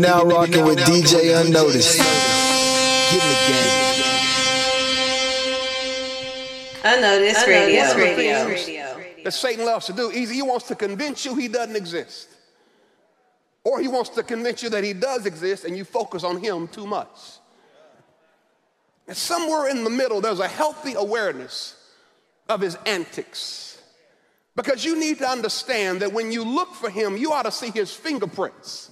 Now rocking with DJ Unnoticed. Unnoticed, radio. that Satan loves to do. Either he wants to convince you he doesn't exist, or he wants to convince you that he does exist and you focus on him too much. And somewhere in the middle, there's a healthy awareness of his antics. Because you need to understand that when you look for him, you ought to see his fingerprints.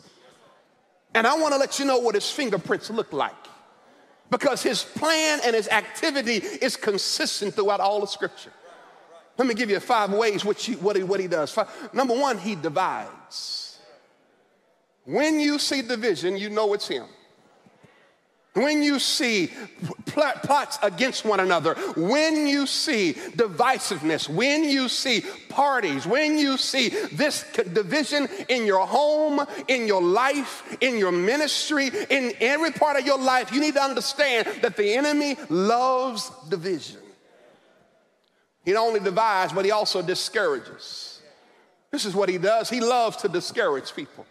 And I want to let you know what his fingerprints look like. Because his plan and his activity is consistent throughout all the Scripture. Let me give you five ways what, he, what he does. Five. Number one, he divides. When you see division, you know it's him. When you see plots against one another, when you see divisiveness, when you see parties, when you see this division in your home, in your life, in your ministry, in every part of your life, you need to understand that the enemy loves division. He not only divides, but he also discourages. This is what he does. He loves to discourage people.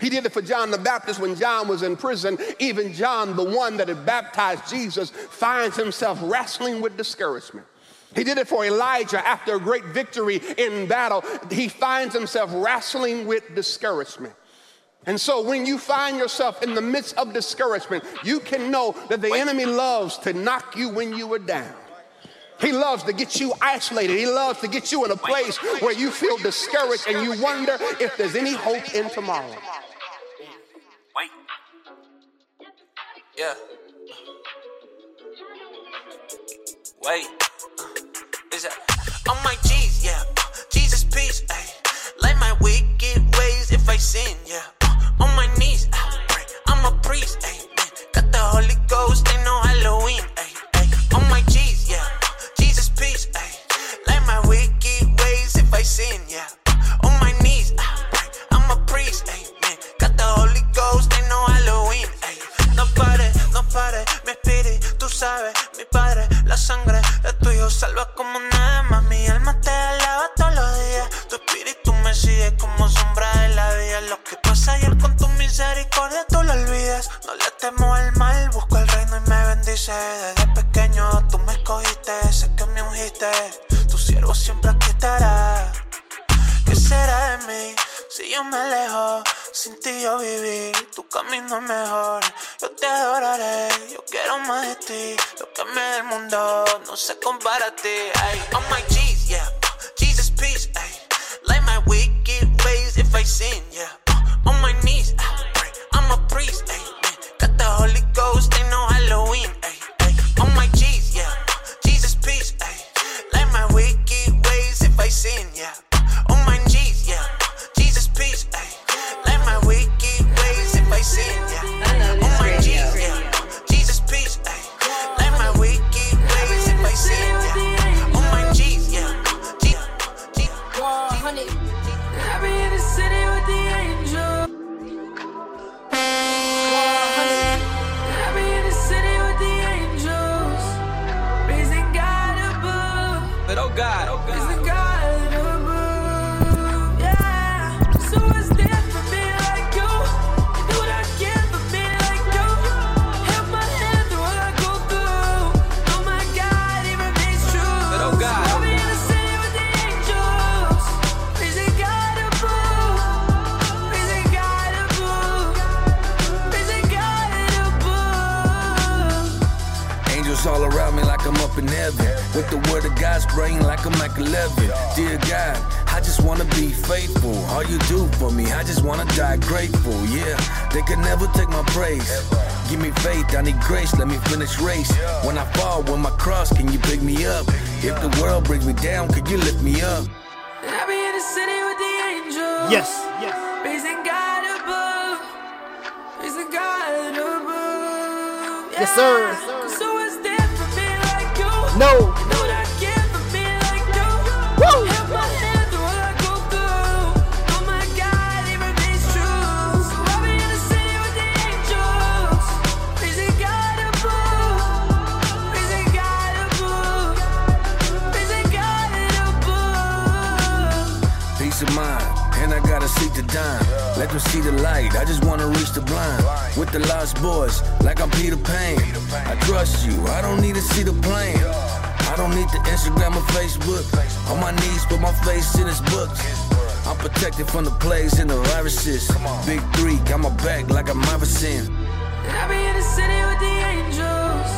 He did it for John the Baptist when John was in prison. Even John, the one that had baptized Jesus, finds himself wrestling with discouragement. He did it for Elijah after a great victory in battle. He finds himself wrestling with discouragement. And so when you find yourself in the midst of discouragement, you can know that the enemy loves to knock you when you are down. He loves to get you isolated. He loves to get you in a place where you feel discouraged and you wonder if there's any hope in tomorrow. Yeah. Wait. Is that on my G's? Yeah. Jesus peace. I'm up in heaven. With the word of God spraying like I'm like 11. Dear God, I just wanna be faithful. All you do for me, I just wanna die grateful. Yeah, they could never take my praise. Give me faith, I need grace, let me finish race. When I fall, when my cross, can you pick me up? If the world brings me down, could you lift me up? I be in the city with the angels. Yes, yes. Praising God above. Praising God above. Yes, sir. Yeah. So No. Woo. Oh seek the dime. Let them see the light. I just wanna reach the blind. With the lost boys, like I'm Peter Pan. I trust you. I don't need to see the plan. Don't need the Instagram or Facebook. On my knees, put my face in his books. I'm protected from the plagues and the viruses. Big three, got my back like I'm. I be in the city with the angels,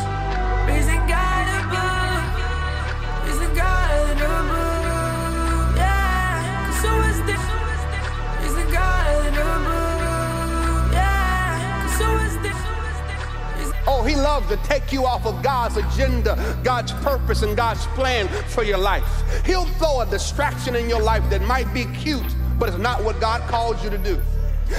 raising God above, raising God above. Oh, he loves to take you off of God's agenda, God's purpose, and God's plan for your life. He'll throw a distraction in your life that might be cute, but it's not what God calls you to do.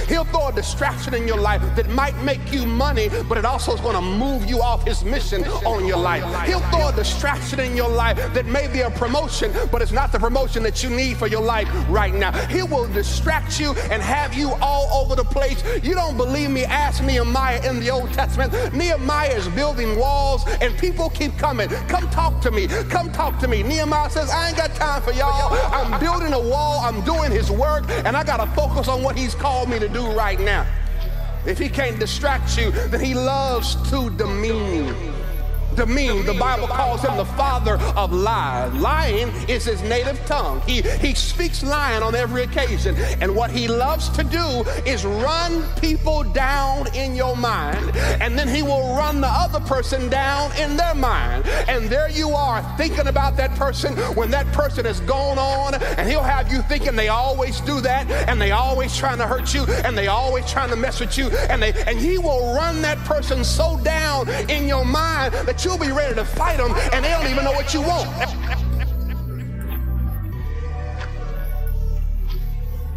He'll throw a distraction in your life that might make you money, but it also is going to move you off his mission on your life. He'll throw a distraction in your life that may be a promotion, but it's not the promotion that you need for your life right now. He will distract you and have you all over the place. You don't believe me? Ask Nehemiah in the Old Testament. Nehemiah is building walls, and people keep coming. Come talk to me. Come talk to me. Nehemiah says, I ain't got time for y'all. I'm building a wall. I'm doing his work, and I got to focus on what he's called me to do right now. If he can't distract you, then he loves to demean you. Demean, the Bible calls him the father of lies. Lying is his native tongue. He, he speaks lying on every occasion. And what he loves to do is run people down in your mind. And then he will run the other person down in their mind. And there you are thinking about that person when that person has gone on. And he'll have you thinking they always do that. And they always trying to hurt you. And they always trying to mess with you. And, they, and he will run that person so down in your mind that you'll be ready to fight them and they don't even know what you want.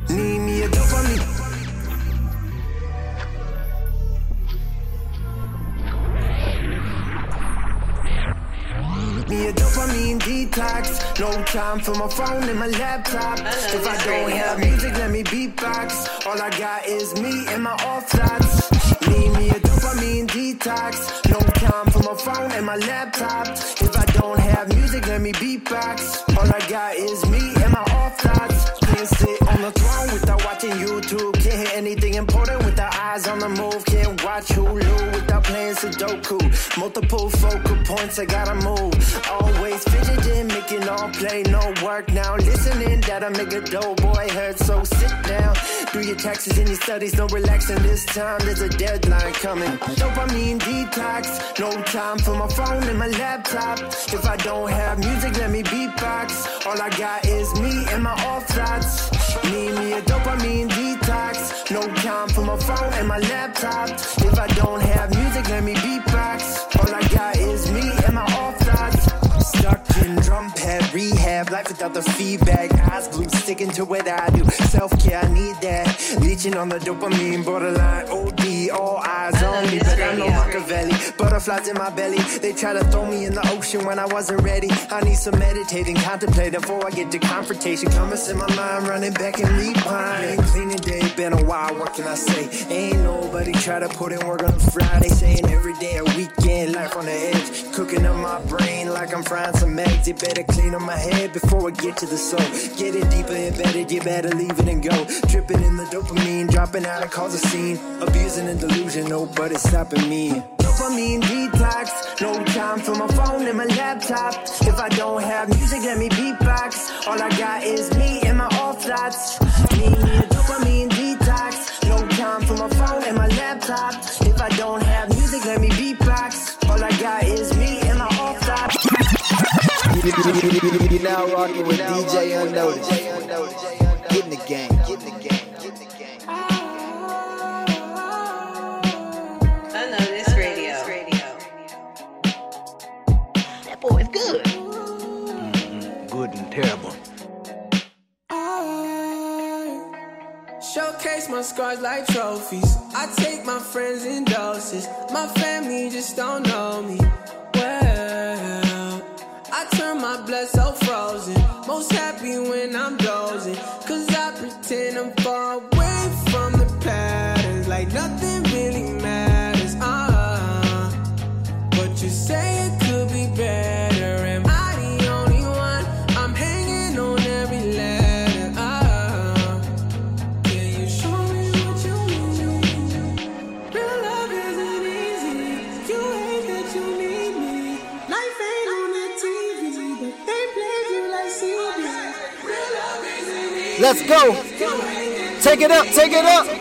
Need me a dopamine. Me a dopamine detox. No time for my phone and my laptop. If I don't have music, let me beatbox. All I got is me and my off thoughts. Need me a dopamine detox. No time for my phone and my laptop. If I don't have music, let me beatbox. All I got is me and my off thoughts. Can't sit on the throne without watching YouTube. Can't hear anything important eyes on the move. Can't watch Hulu without playing Sudoku. Multiple focal points, I gotta move. Always fidgeting, making all play, no work now. Listening, that'll make a dough boy hurt. So sit down, do your taxes and your studies. No relaxing this time, there's a deadline coming. Dopamine detox, no time for my phone and my laptop. If I don't have music, let me beatbox. All I got is me and my off thoughts. Need me a dopamine detox. No time for my phone and my laptop. If I don't have music, let me beatbox. All I got is me and my off thoughts. Stuck in drum pad rehab, life without the feedback. Eyes glued, sticking to what I do. Self care, I need that. Leeching on the dopamine, borderline OD. All eyes on me, but I know Machiavelli. Butterflies in my belly, they try to throw me in the ocean when I wasn't ready. I need some meditating, contemplating before I get to confrontation. Comments in my mind, running back and rewind. Cleaning day, been a while, what can I say? Ain't nobody try to put in work on a Friday. Saying every day a weekend, life on the edge. Cooking up my brain like I'm frying some eggs. You better clean up my head before I get to the soul. Get it deeper embedded, you better leave it and go. Dripping in the dopamine, dropping out and cause a scene. Abusing and delusion, nobody's stopping me. Dopamine detox, no time for my phone and my laptop. If I don't have music, let me beatbox. All I got is me and my off thoughts. Me a dopamine detox, no time for my phone and my laptop. If I don't have music, let me beatbox. All I got is me and my off thoughts. You're now rocking with DJ Unnoticed. Showcase my scars like trophies. I take my friends in doses. My family just don't know me well. I turn my blood so frozen. Most happy when I'm dozing. Let's go. Take it up, take it up.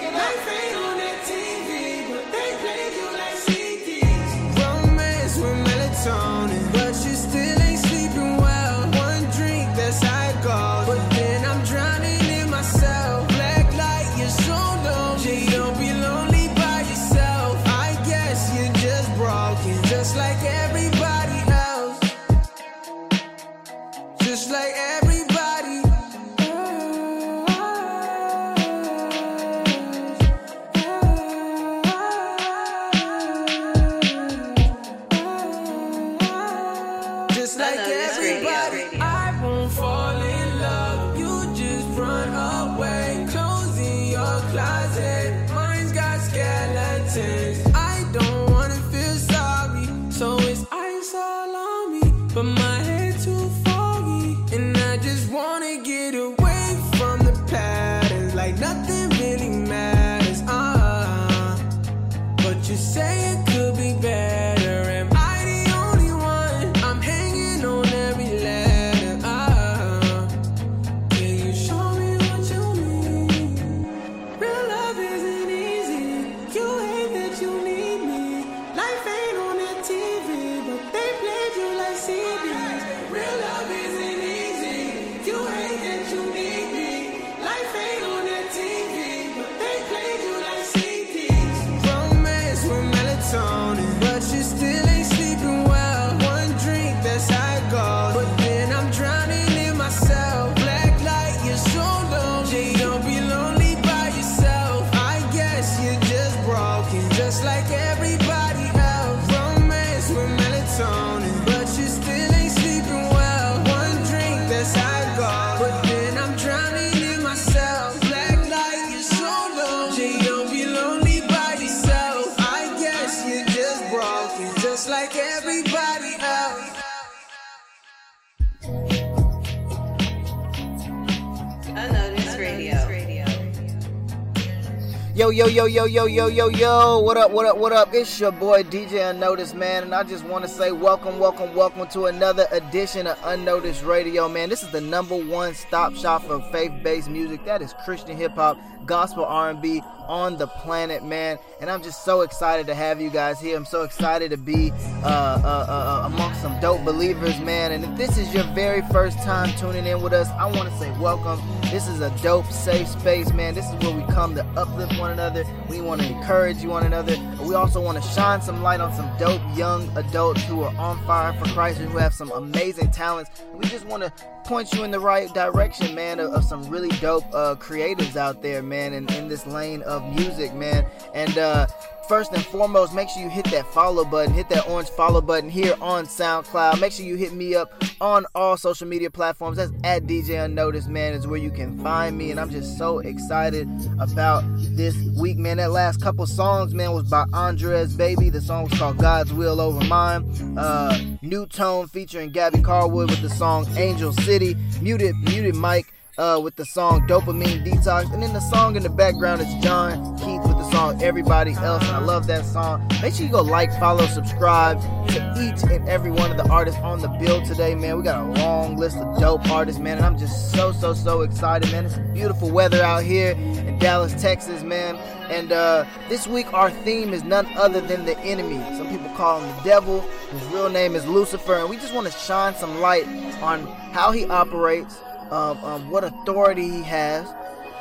Yo, yo, yo, yo, yo, yo, yo, yo. What up, what up, what up? It's your boy DJ Unnoticed, man. And I just want to say welcome, welcome, welcome to another edition of Unnoticed Radio, man. This is the number one stop shop for faith-based music. That is Christian hip hop, gospel R&B on the planet, man. And I'm just so excited to have you guys here. I'm so excited to be uh, uh, uh, uh, amongst some dope believers, man. And if this is your very first time tuning in with us, I want to say welcome. This is a dope, safe space, man. This is where we come to uplift one another. We want to encourage you one another. We also want to shine some light on some dope young adults who are on fire for Christ and who have some amazing talents. We just want to point you in the right direction, man, of, of some really dope uh, creatives out there, man, in, in this lane of music, man. And uh, first and foremost, make sure you hit that follow button, hit that orange follow button here on SoundCloud. Make sure you hit me up on all social media platforms. That's at DJ Unnoticed, man, is where you can find me. And I'm just so excited about this week, man. That last couple songs, man, was by Andrez Babii. The song was called God's Will Over Mine. Uh, Nu Tone featuring Gabby Callwood with the song Angel City. Muted, muted Mike uh, with the song Dopamine Detox. And then the song in the background is Jon Keith with the song Everybody Else. And I love that song. Make sure you go like, follow, subscribe to each and every one of the artists on the bill today, man. We got a long list of dope artists, man. And I'm just so, so, so excited, man. It's beautiful weather out here in Dallas, Texas, man. And uh, this week, our theme is none other than the enemy. Some people call him the devil. His real name is Lucifer. And we just want to shine some light on how he operates, um, um, what authority he has,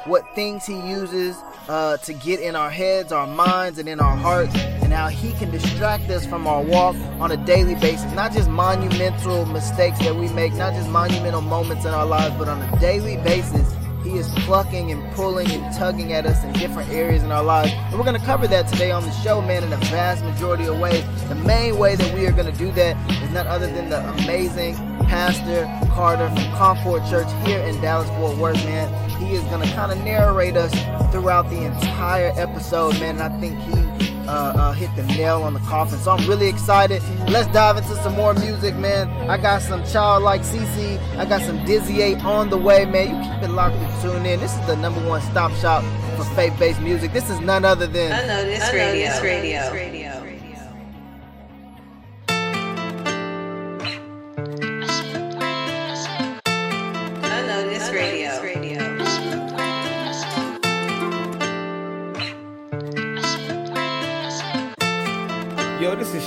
what things he uses uh, to get in our heads, our minds, and in our hearts, and how he can distract us from our walk on a daily basis. Not just monumental mistakes that we make, not just monumental moments in our lives, but on a daily basis. He is plucking and pulling and tugging at us in different areas in our lives. And we're going to cover that today on the show, man, in a vast majority of ways. The main way that we are going to do that is none other than the amazing Pastor Carter from Concord Church here in Dallas, Fort Worth, man. He is going to kind of narrate us throughout the entire episode, man. And I think he uh, uh, hit the nail on the coffin. So I'm really excited. Let's dive into some more music, man. I got some Childlike CiCi. I got some DizzyEight on the way, man. You keep it locked and tune in. This is the number one stop shop for faith-based music. This is none other than Unnoticed Radio. Radio. Unnoticed Radio.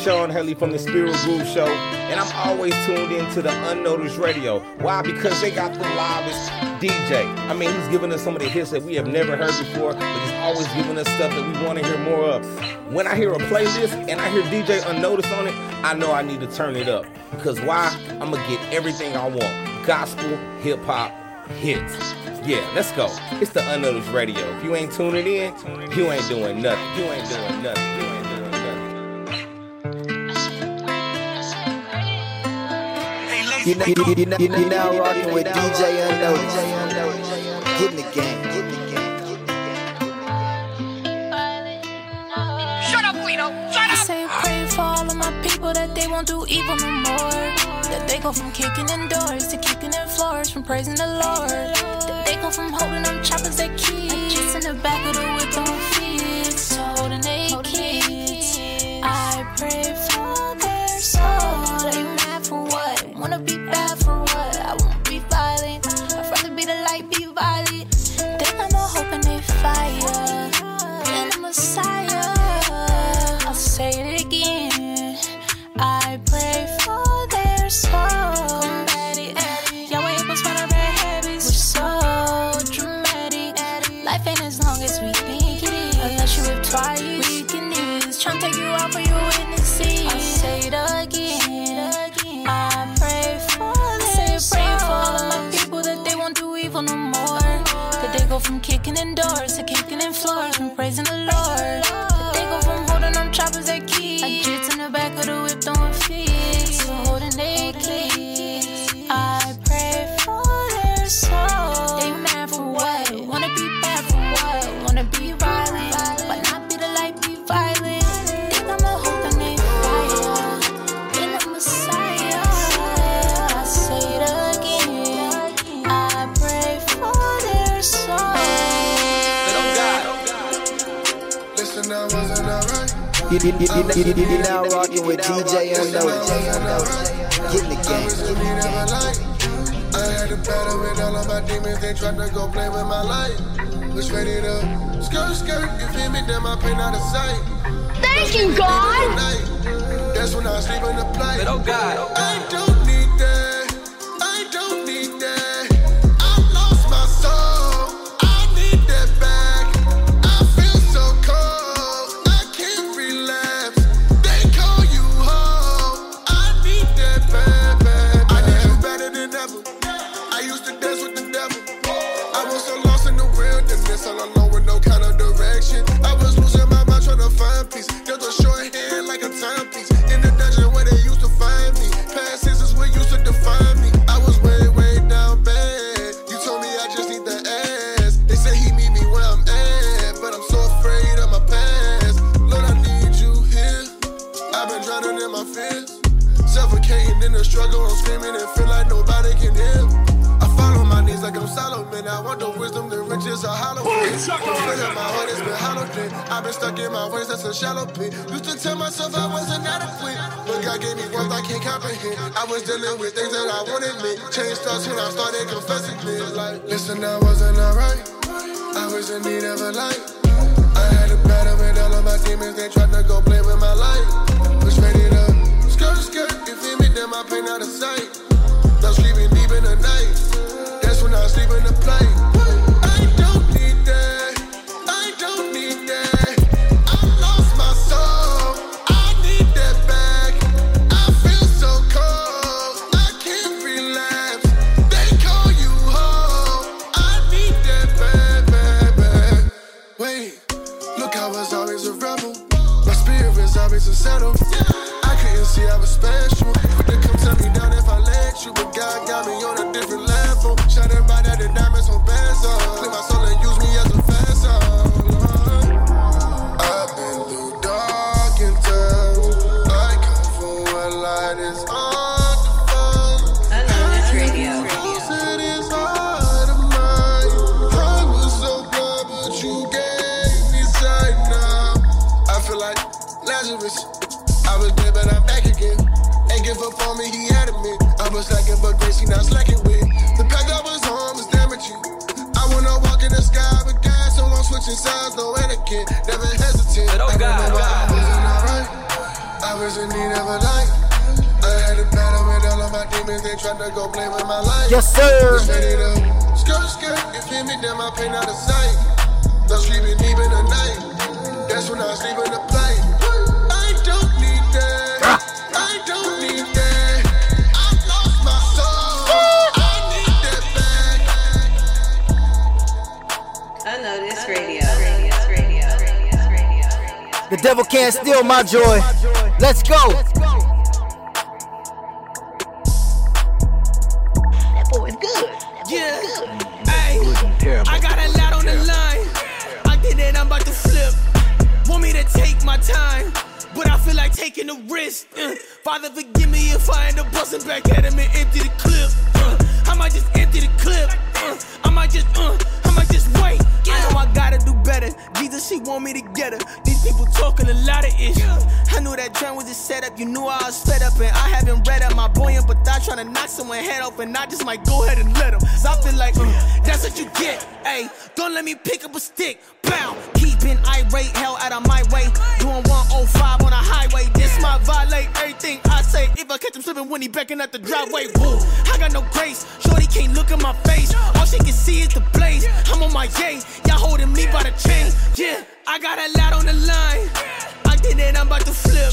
Sean Helly from the Spirit Groove Show, and I'm always tuned in to the Unnoticed Radio. Why? Because they got the loudest DJ. I mean, he's giving us some of the hits that we have never heard before, but he's always giving us stuff that we want to hear more of. When I hear a playlist and I hear DJ Unnoticed on it, I know I need to turn it up. Because why? I'm going to get everything I want gospel, hip hop, hits. Yeah, let's go. It's the Unnoticed Radio. If you ain't tuning in, you ain't doing nothing. You ain't doing nothing. You now rocking with DJ Unnoticed. Get in the game. Shut up, Guido. I say pray for all of my people that they won't do evil no. That they go from kicking in doors to kicking in floors from praising the Lord. That they go from holding them choppers that keys in the back of the whip. You, you, you, you, you now rocking with DJ Unnoticed. Get in the game. I had a battle with all of my demons. They tried to go play with my life. Was ready to skirt, skirt. You feel me? Then my pain out of sight. Thank you, God. That's when I sleep in the plight. But oh God. I don't listen now. slacking, but Gracie not slacking with. The path I was on was damaging. I wanna walk in the sky with God, so I'm switching sides, no Never hesitant. Oh, I I wasn't alright. I was in need of a light. I had a battle with all of my demons, they tried to go play with my life. Yes, sir. Skirt, skirt, me my pain out of sight. The deep in the night. That's when I sleep in the The devil can't steal my joy. Let's go. That boy is good. Yeah. Hey, I got a lot on the line. I did it, I'm about to flip. Want me to take my time, but I feel like taking a risk. Uh, Father, forgive me if I end up busting back at him and empty the clip. Uh, I might just empty the clip. Uh, I might just, uh, I might just wait. I know I gotta do better. Jesus, she want me to get her. These people talking a lot of ish. I knew that trend was a setup. You knew I was fed up, and I haven't read up my boy, but I trying to knock someone head off, and I just might go ahead and let him. So I feel like uh, that's what you get. Hey, don't let me pick up a stick. Bow, keeping irate, hell out of my way. Doing 105 on a highway. This my violate everything I say. If I catch him slipping when he backing up the driveway, woo. I got no grace. Shorty can't look at my face. All she can see is the blaze. I'm on my yay. Y'all holding me by the chain. Yeah, I got a lot on the line. I did it, I'm about to flip.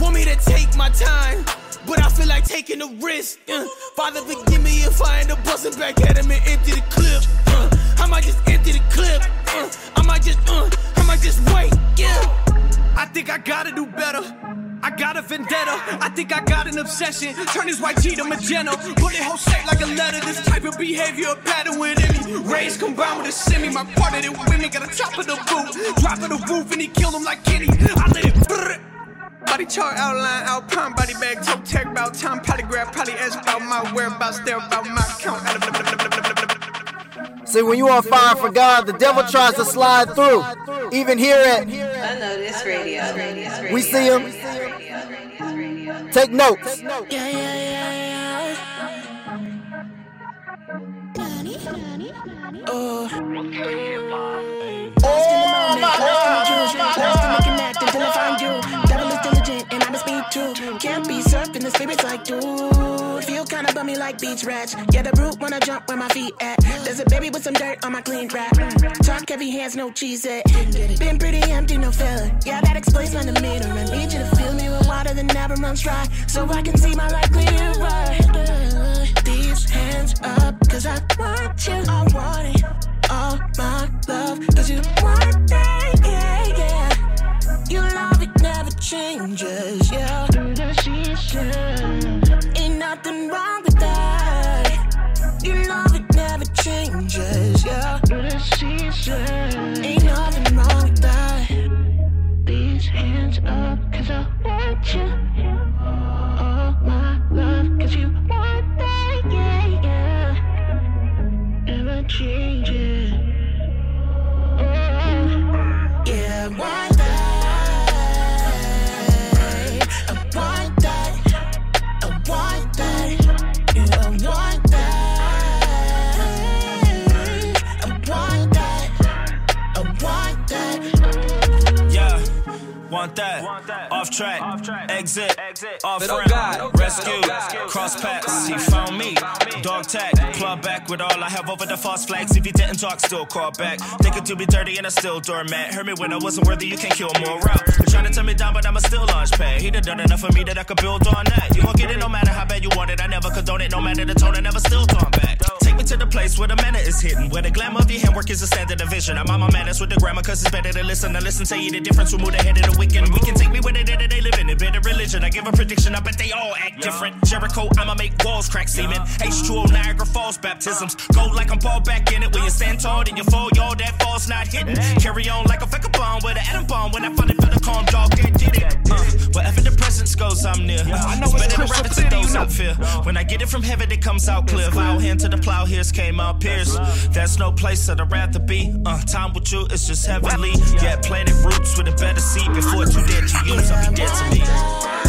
Want me to take my time, but I feel like taking a risk. Uh, Father, forgive me if I end up busting back at him and empty the clip. Uh, I might just empty the clip. Uh, I might just, uh, I might just wait. Yeah. I think I gotta do better. I got a vendetta. I think I got an obsession. Turn this white tee to magenta. Put it whole shape like a letter. This type of behavior a pattern within me. Rays combined with a semi. My part of the women got a top of the boot. Drop of the roof and he killed him like Kenny. I let it. brrr. Body chart outline, alpine body bag, toe tech about time, polygraph, probably ask about my whereabouts, there about my count. See, when you on fire for God, the devil tries to slide through. Even here at Unnoticed radio. Radio. We see him. Take notes. Yeah, yeah, yeah, yeah. Oh. Oh, my God. Make an act too. Can't be surfing the spirits like dude. Feel kinda bummy like beach rats. Yeah, the brute wanna jump where my feet at. There's a baby with some dirt on my clean rap. Talk heavy hands, no cheese it. Been pretty empty, no filler. Yeah, that explains my demeanor. I need you to fill me with water that never runs dry. So I can see my life clearer. These hands up, cause I want you. I want it. All my love, cause you want that, yeah, yeah. Your love, it never changes, yeah. Through the season. Ain't nothing wrong with that. Your love, it never changes, yeah. Through the season. Ain't nothing wrong with that. These hands up, cause I want you. All my love, cause you want that, yeah, yeah. Never changes. Want that. Off track, off track, exit, off ramp, rescue, cross paths. He found me, dog tag, club back with all I have over the false flags. If he didn't talk, still call back. Thinking to be dirty and I still doormat. Heard me when I wasn't worthy, you can kill more route. You're trying to turn me down, but I'm a still launch pad. He done done enough for me that I could build on that. You won't get it no matter how bad you want it. I never condone it, no matter the tone, I never still turn back. Take me to the place where the manner is hidden, where the glamour of your handwork is a standard of vision. I'm on my manners with the grammar, cause it's better to listen to listen, tell you the difference, remove the head of the We can take me where they they live in, a bit of religion. I give a prediction, I bet they all act different. Jericho, I'ma make walls crack semen. H2O, Niagara Falls baptisms. Go like I'm Paul back in it. When you stand tall, then you fall, y'all that falls not hitting. Carry on like a fucking bomb with an atom bomb. When I finally feel the calm dog, that did it. Uh, wherever the presence goes, I'm near. I know it's it's better to to those out fear. When I get it from heaven, it comes out clear. Vow hand to the plow, here's came out pierce. There's no place that I'd rather be. Uh, time with you is just heavenly. Yeah, planted roots with a better seed. Before too dead to use, I'll be dead to me.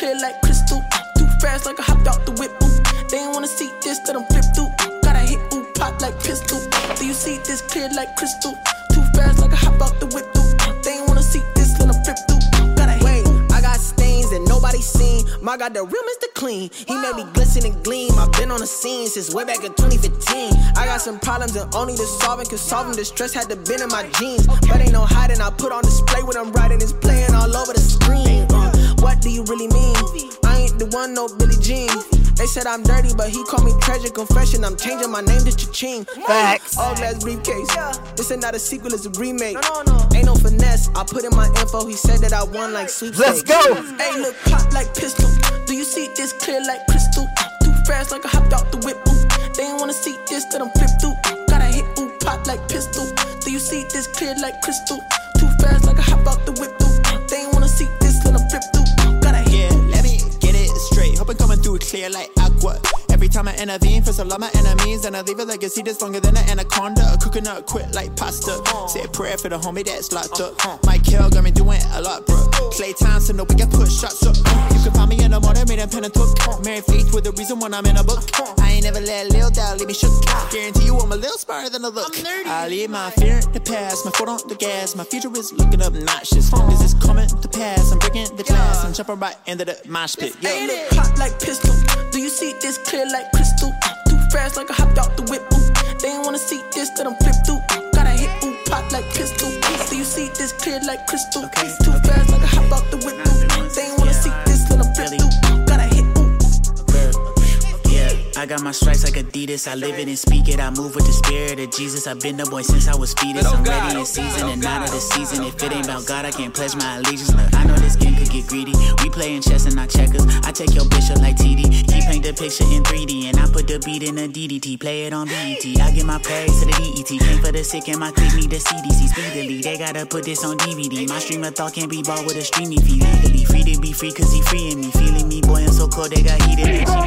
Clear like crystal. Too fast like I hopped out the whip. Ooh. They ain't wanna see this, that I'm flip through. Gotta hit, ooh, pop like pistol. Do you see this clear like crystal? Too fast like I hop out the whip. Ooh. They ain't wanna see this, that I'm flip through. Gotta hit, Wait, I got stains that nobody seen. My God, the real Mr. Clean. He made me glisten and gleam. I've been on the scene since way back in 2015. I got some problems and only to solve them. Cause solving the stress had to been in my jeans. But ain't no hiding. I put on display when I'm writing. It's playing all over the screen. Uh, what do you really mean? I ain't the one, no Billie Jean. They said I'm dirty, but he called me treasure confession. I'm changing my name to Cha-Ching. Facts. All glass briefcase. This ain't not a sequel, it's a remake. Ain't no finesse. I put in my info. He said that I won like sweet. Let's go. Hey, look, pop like pistol. Do you see this clear like crystal? Too fast like I hopped out the whip. Ooh. They ain't wanna see this that I'm flip through. Gotta hit ooh pop like pistol. Do you see this clear like crystal? Too fast like I hop out the whip. Hope I'm coming through clear like aqua. Every time I intervene, for a lot my enemies, and I leave a legacy that's longer than an anaconda. A coconut quit like pasta. Say a prayer for the homie that's locked up. Mike Hill got me doing a lot, bro. Klay Thompson, no, we get push shots up. You can find me in the morning, made a pen and took. Mary Faith with the reason when I'm in a book. I ain't never let Lil down, leave me shook. Guarantee you I'm a little smarter than I look. I leave my fear in the past, my foot on the gas. My future is looking obnoxious. As it's coming to pass, I'm breaking the glass. I'm jumping right into the mosh pit. Look, pop like pistol. Do you see this clear like crystal? Too fast like I hopped out the whip. Ooh. They ain't wanna see this that I'm flip through. Gotta hit ooh pop like pistol. Do you see this clear like crystal? Too fast like I hop out the whip. Ooh. They ain't wanna see this that I'm flip through. Gotta hit Yeah, I got my stripes like Adidas. I live it and speak it. I move with the spirit of Jesus. I've been the boy since I was fetus. I'm ready in season and out of the season. If it ain't about God, I can't pledge my allegiance. Look, I know this game could get greedy. We playing chess and not checkers. I take your bishop like TD. He paint the picture in 3D and I put the beat in a DDT. Play it on BET. I get my praise to the DET. Came for the sick and my clique need the CDC speedily. They gotta put this on DVD. My stream of thought can't be bought with a streaming fee legally. Free to be free cause he freeing me. Feeling me, boy, I'm so cold they got heated. Make sure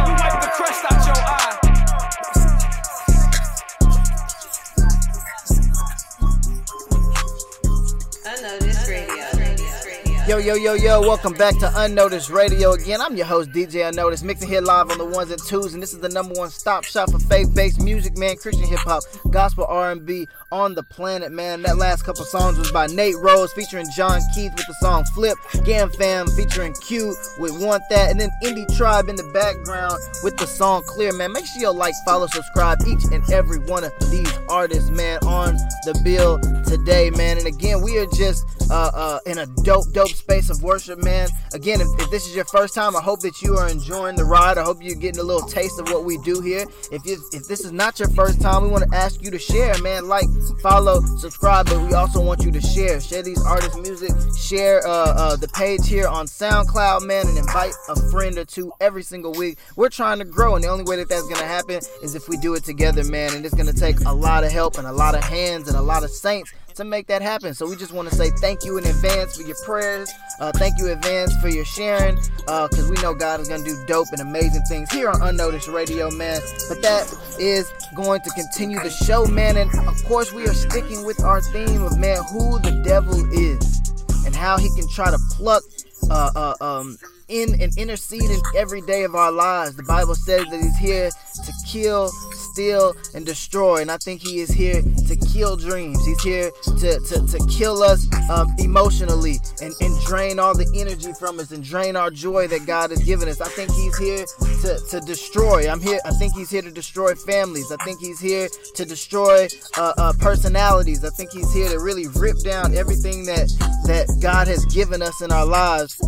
you wipe the crust out your eye. Yo, yo, yo, yo, welcome back to Unnoticed Radio again. I'm your host, DJ Unnoticed, mixing here live on the ones and twos, and this is the number one stop shop for faith-based music, man, Christian hip-hop, gospel R&B on the planet, man. That last couple songs was by Nate Rose featuring Jon Keith with the song Flip, Gamfam featuring Q with Want That, and then Indie Tribe in the background with the song Clear, man. Make sure you like, follow, subscribe each and every one of these artists, man, on the bill today, man. And again, we are just uh, uh, in a dope, dope space of worship, man. Again, if, if this is your first time, I hope that you are enjoying the ride. I hope you're getting a little taste of what we do here. If you, if this is not your first time, we want to ask you to share, man. Like, follow, subscribe, but we also want you to share. Share these artists' music. Share uh, uh, the page here on SoundCloud, man, and invite a friend or two every single week. We're trying to grow, and the only way that that's gonna happen is if we do it together, man. And it's gonna take a lot of help and a lot of hands and a lot of saints to make that happen. So we just want to say thank you in advance for your prayers. Uh, thank you in advance for your sharing, Uh, because we know God is going to do dope and amazing things here on Unnoticed Radio, man. But that is going to continue the show, man. And of course, we are sticking with our theme of, man, who the devil is and how he can try to pluck uh, uh, um, in and intercede in every day of our lives. The Bible says that he's here to kill, steal, and destroy. And I think he is here to kill dreams. He's here to, to, to kill us um, emotionally and, and drain all the energy from us and drain our joy that God has given us. I think he's here to, to destroy. I'm here. I think he's here to destroy families. I think he's here to destroy uh, uh, personalities. I think he's here to really rip down everything that that God has given us in our lives.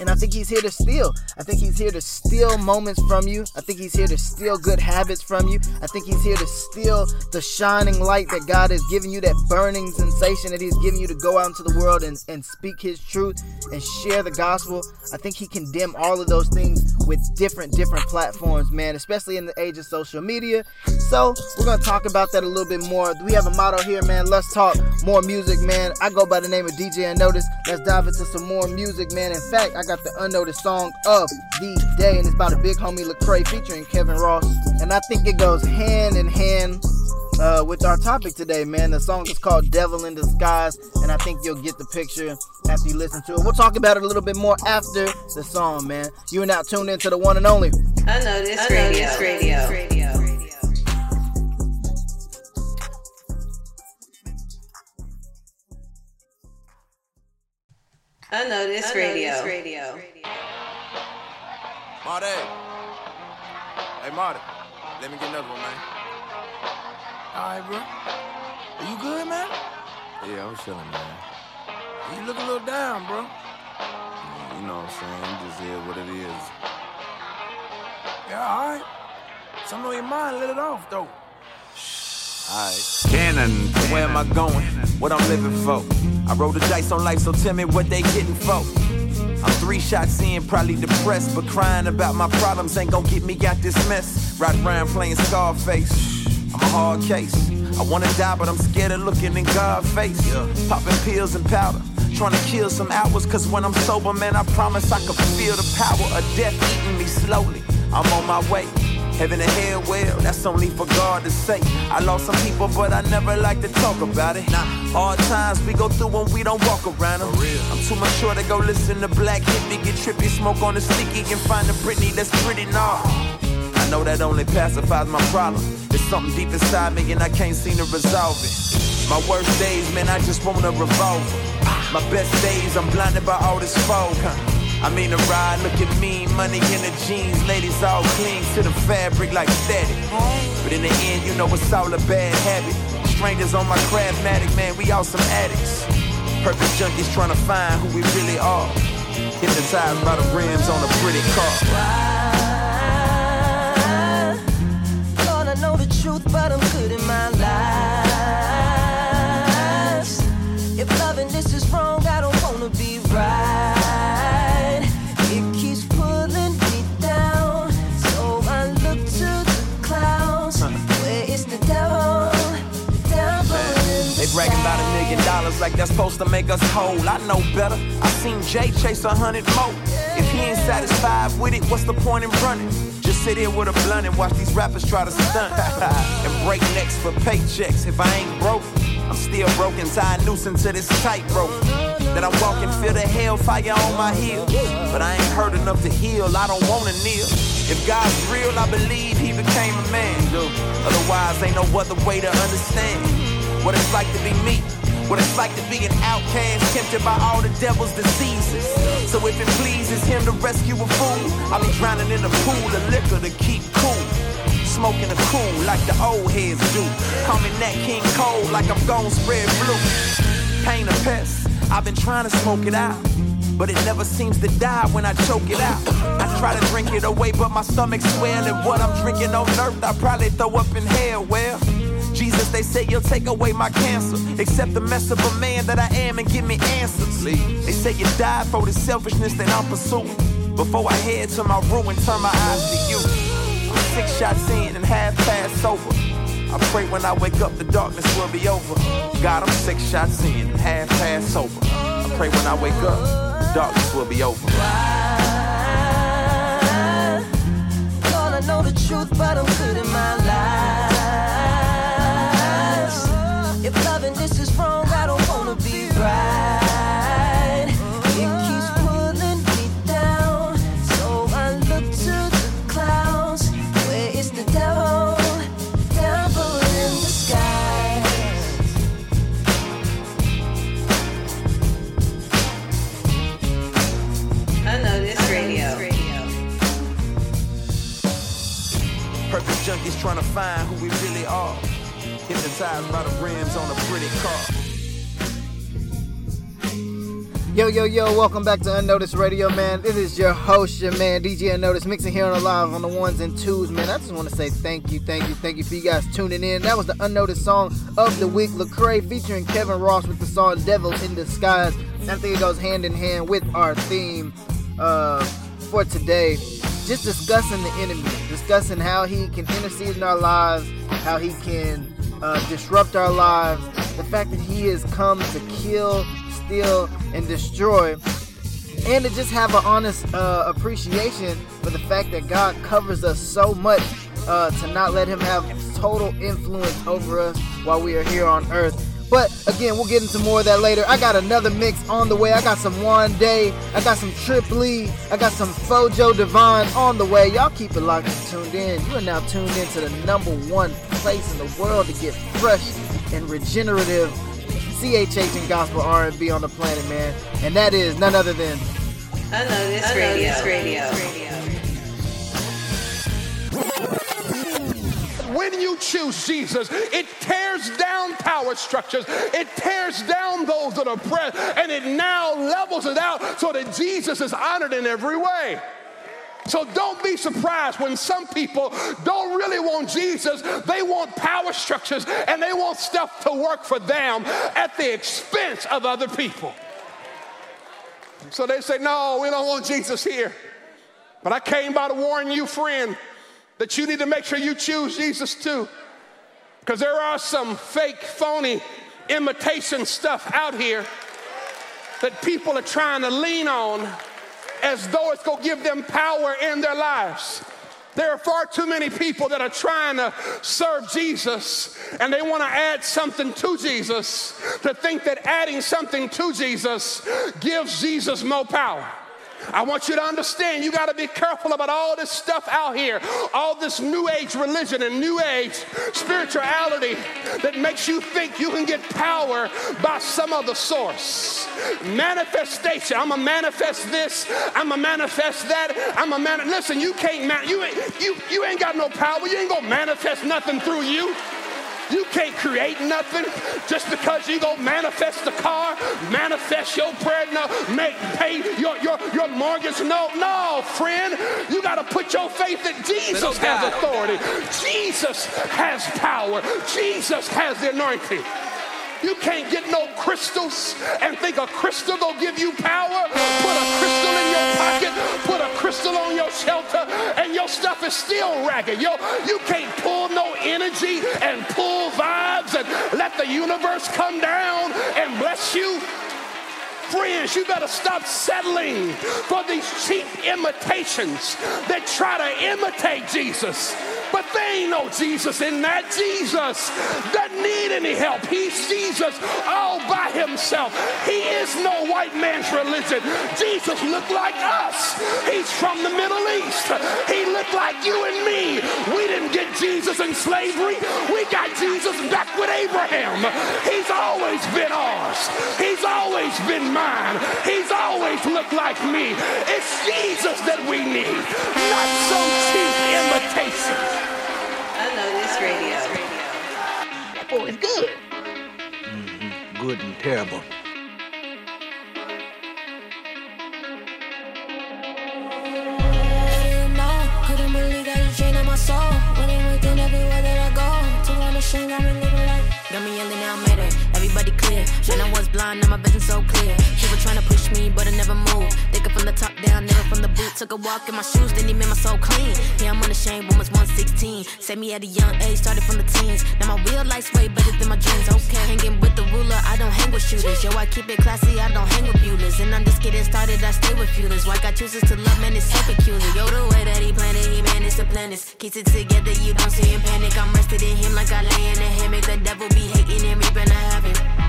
And I think he's here to steal. I think he's here to steal moments from you. I think he's here to steal good habits from you. I think he's here to steal the shining light that God has given you, that burning sensation that he's given you to go out into the world and, and speak his truth and share the gospel. I think he can dim all of those things with different, different platforms, man, especially in the age of social media. So we're going to talk about that a little bit more. We have a motto here, man. Let's talk more music, man. I go by the name of DJ Unnoticed. Let's dive into some more music, man. In fact, I got the unnoticed song of the day, and it's by the big homie Lecrae featuring Kevin Ross. And I think it goes hand in hand uh, with our topic today, man. The song is called Devil in Disguise, and I think you'll get the picture after you listen to it. We'll talk about it a little bit more after the song, man. You are now tuned into the one and only. Unnoticed Radio. Radio. Radio. Unnoticed Radio. Radio. Marty. Hey, Marty. Let me get another one, man. All right, bro. Are you good, man? Yeah, I'm chilling, man. You look a little down, bro. Yeah, you know what I'm saying? It just is what it is. Yeah, all right. Something on your mind, let it off, though. Alright. Cannon, where am I going? What I'm living for? I roll the dice on life, so tell me what they getting for. I'm three shots in, probably depressed, but crying about my problems ain't gonna get me out this mess. Ride around playing Scarface. I'm a hard case. I wanna die, but I'm scared of looking in God's face. Yeah. Popping pills and powder. Trying to kill some hours, cause when I'm sober, man, I promise I can feel the power of death eating me slowly. I'm on my way. Heaven and hell, well, that's only for God to say. I lost some people, but I never like to talk about it. Nah, hard times we go through when we don't walk around them. I'm too much sure to go listen to Black Hippy, get trippy, smoke on the sticky, and find a Britney that's pretty nah. I know that only pacifies my problem. There's something deep inside me, and I can't seem to resolve it. My worst days, man, I just want a revolver. My best days, I'm blinded by all this fog. Huh? I mean, a ride, look at me, money in the jeans, ladies all cling to the fabric like static. But in the end, you know it's all a bad habit. Strangers on my craftmatic, man, we all some addicts. Perfect junkies trying to find who we really are. Hypnotized by the rims on a pretty car. Lord, I know the truth, but I'm good in my lies. If loving this is wrong, I don't wanna be right. That's supposed to make us whole. I know better. I seen Jay chase a hundred more. If he ain't satisfied with it, what's the point in running? Just sit here with a blunt and watch these rappers try to stunt and break necks for paychecks. If I ain't broke, I'm still broken, tied noose into this tightrope. That I'm walking, feel the hellfire on my heel. But I ain't hurt enough to heal, I don't wanna kneel. If God's real, I believe he became a man. Otherwise, ain't no other way to understand what it's like to be me. What it's like to be an outcast, tempted by all the devil's diseases. So if it pleases him to rescue a fool, I'll be drowning in a pool of liquor to keep cool. Smoking a Kool like the old heads do. Call Nat King Cole like I'm gon' spread blue. Pain a pest, I've been trying to smoke it out. But it never seems to die when I choke it out. I try to drink it away, but my stomach's swelling. What I'm drinking on earth, I probably throw up in hell. Well, Jesus, they say you'll take away my cancer. Accept the mess of a man that I am and give me answers. They say you died for the selfishness that I'm pursuing. Before I head to my ruin, turn my eyes to you. I'm six shots in and half past sober. I pray when I wake up, the darkness will be over. God, I'm six shots in and half past sober. I pray when I wake up, the darkness will be over. Why? Lord, I know the truth, but I'm good in my lies. Yo, yo, welcome back to Unnoticed Radio, man. This is your host, your man, DJ Unnoticed, mixing here on the live on the ones and twos, man. I just want to say thank you, thank you, thank you for you guys tuning in. That was the Unnoticed song of the week, Lecrae featuring Kevin Ross with the song Devil in Disguise. I think it goes hand in hand with our theme uh, for today. Just discussing the enemy, discussing how he can intercede in our lives, how he can uh, disrupt our lives, the fact that he has come to kill, steal, and destroy, and to just have an honest uh, appreciation for the fact that God covers us so much uh, to not let him have total influence over us while we are here on earth. But again, we'll get into more of that later. I got another mix on the way. I got some Wande. I got some Trip Lee. I got some Fojodivine on the way. Y'all keep it locked and tuned in. You are now tuned in to the number one place in the world to get fresh and regenerative CHH and gospel R&B on the planet, man. And that is none other than Unnoticed Radio. Radio. When you choose Jesus, it tears down power structures, it tears down those that are oppressed, and it now levels it out so that Jesus is honored in every way. So don't be surprised when some people don't really want Jesus. They want power structures and they want stuff to work for them at the expense of other people. So they say, No, we don't want Jesus here. But I came by to warn you, friend, that you need to make sure you choose Jesus too. Because there are some fake, phony imitation stuff out here that people are trying to lean on as though it's going to give them power in their lives. There are far too many people that are trying to serve Jesus and they want to add something to Jesus to think that adding something to Jesus gives Jesus more power. I want you to understand you got to be careful about all this stuff out here, all this new age religion and new age spirituality that makes you think you can get power by some other source. Manifestation. I'm gonna manifest this. I'm gonna manifest that. I'm gonna man. Listen, you can't man. You ain't you you ain't got no power. You ain't gonna manifest nothing through you. You can't create nothing just because you go manifest the car, manifest your prayer, no, make pay your, your, your mortgage. No, no, friend. You got to put your faith that Jesus has authority. Jesus has power. Jesus has the anointing. You can't get no crystals and think a crystal gonna give you power. Put a crystal in your pocket, put a crystal on your shelter, and your stuff is still ragged. Yo, you can't pull no energy and pull vibes and let the universe come down and bless you. Friends, you better stop settling for these cheap imitations that try to imitate Jesus. But they ain't no Jesus in that. Jesus doesn't need any help. He's Jesus all by himself. He is no white man's religion. Jesus looked like us. He's from the Middle East. He looked like you and me. We didn't get Jesus in slavery. We got Jesus back with Abraham. He's always been ours. He's always been mine. He's always looked like me. It's Jesus that we need, not some cheap imitation. Unnoticed Radio. That boy is good. Mm-hmm. Good and terrible. didn't know, couldn't believe that you changed my soul. Winning within everywhere that I go. To understand, got me living like. Got me yelling out, made it. Everybody clear. When I was blind, now my vision so clear. People trying to push me, but I never moved. Thinking from the top down, never from the boot. Took a walk in my shoes, then he made my soul clean. Yeah, I'm unashamed, Romans 116. Saved me at a young age, started from the teens. Now my real life's way better than my dreams. Okay, hanging with the ruler, I don't hang with shooters. Yo, I keep it classy, I don't hang with butlers. And I'm just getting started, I stay with feelers. Why God chooses to love, man, it's so peculiar. Yo, the way that he planned it, he managed to plan this. Keeps it together, you don't see him panic. I'm rested in him like I lay in a hammock. The devil be hating and reaping.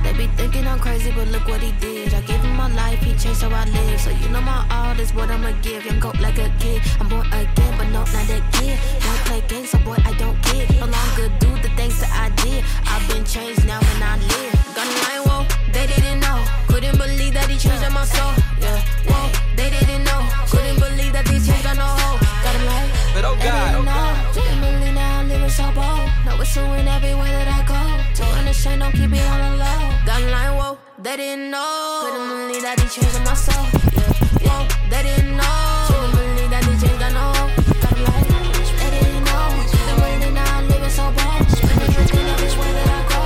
They be thinking I'm crazy, but look what he did. I gave him my life, he changed how I live. So you know my all is what I'ma give. Young goat like a kid. I'm born again, but no, not that kid. Don't play games, so boy, I don't kid. No longer do the things that I did. I've been changed now and I live. Got a line, whoa, they didn't know. Couldn't believe that he changed my soul. Yeah, whoa, they didn't know. Couldn't believe that he changed got no hope. Got a life. But oh They God, didn't know. Didn't believe now I'm living so bold. Know it's so in everywhere that I go. To understand, don't keep it on the low. Got line, whoa, they didn't know. Couldn't believe that he changed my soul. Yeah, whoa, they didn't know. Couldn't believe that he changed, got no. Got a life. They didn't know. Didn't believe now I'm living so bold. Been drinking everywhere that I go.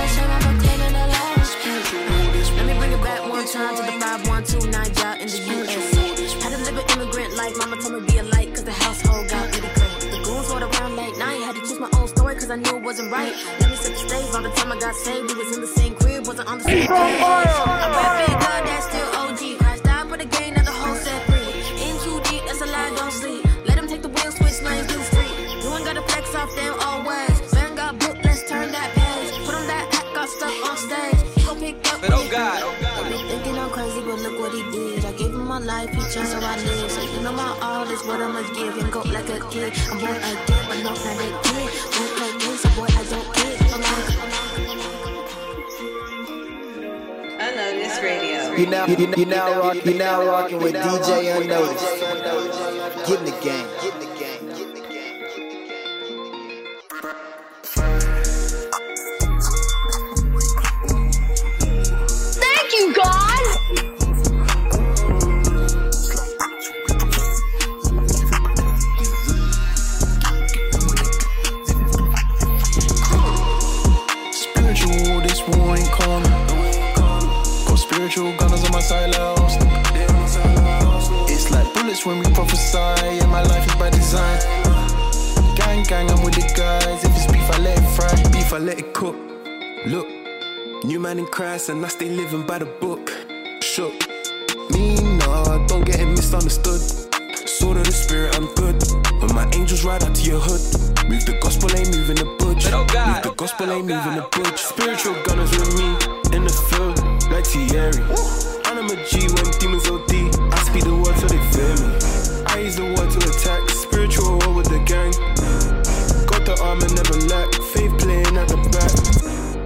Understand, I'm claiming the law. Let me bring it back one time to the 5129 job in the US. Had to live an immigrant life. Mama told me be a light, cause the household got really great. The goons rolled around late night. Had to choose my own story, cause I knew it wasn't right. Let me set the. By the time I got saved, we was in the same crib, wasn't on the same page. I'm rapping God, that's still OG. Christ died for the game, not the whole set free. In too deep, that's a lie, don't sleep. Let him take the wheel, switch lanes, do street. You ain't gotta them always. Man got book, let's turn that page. Put on that hat, got stuck on stage. He gon' pick up But oh God, oh God. They be thinking I'm crazy, but look what he did. I gave him my life, he changed how I live. So you know my all is what I must give. And go like a kid. I'm born again, but no, not a kid. Don't play games, boy, I don't kid. You now, you, now rock, you now rocking with DJ Unnoticed. Get in the game. Gunners on my side, lost. It's like bullets when we prophesy, and my life is by design. Gang, gang, I'm with the guys. If it's beef, I let it fry. Beef, I let it cook. Look, new man in Christ, and I stay living by the book. Shook. Me, nah, don't get it misunderstood. Sword of the spirit, I'm good. When my angels ride out to your hood, move the gospel, ain't moving the budge. But oh God, move the gospel, ain't moving the budge. Spiritual gunners with me in the field, like Thierry. I'm a G when demons OD. I speak the word so they fear me. I use the word to attack. Spiritual war with the gang. Got the armor, never lack. Faith playing at the back.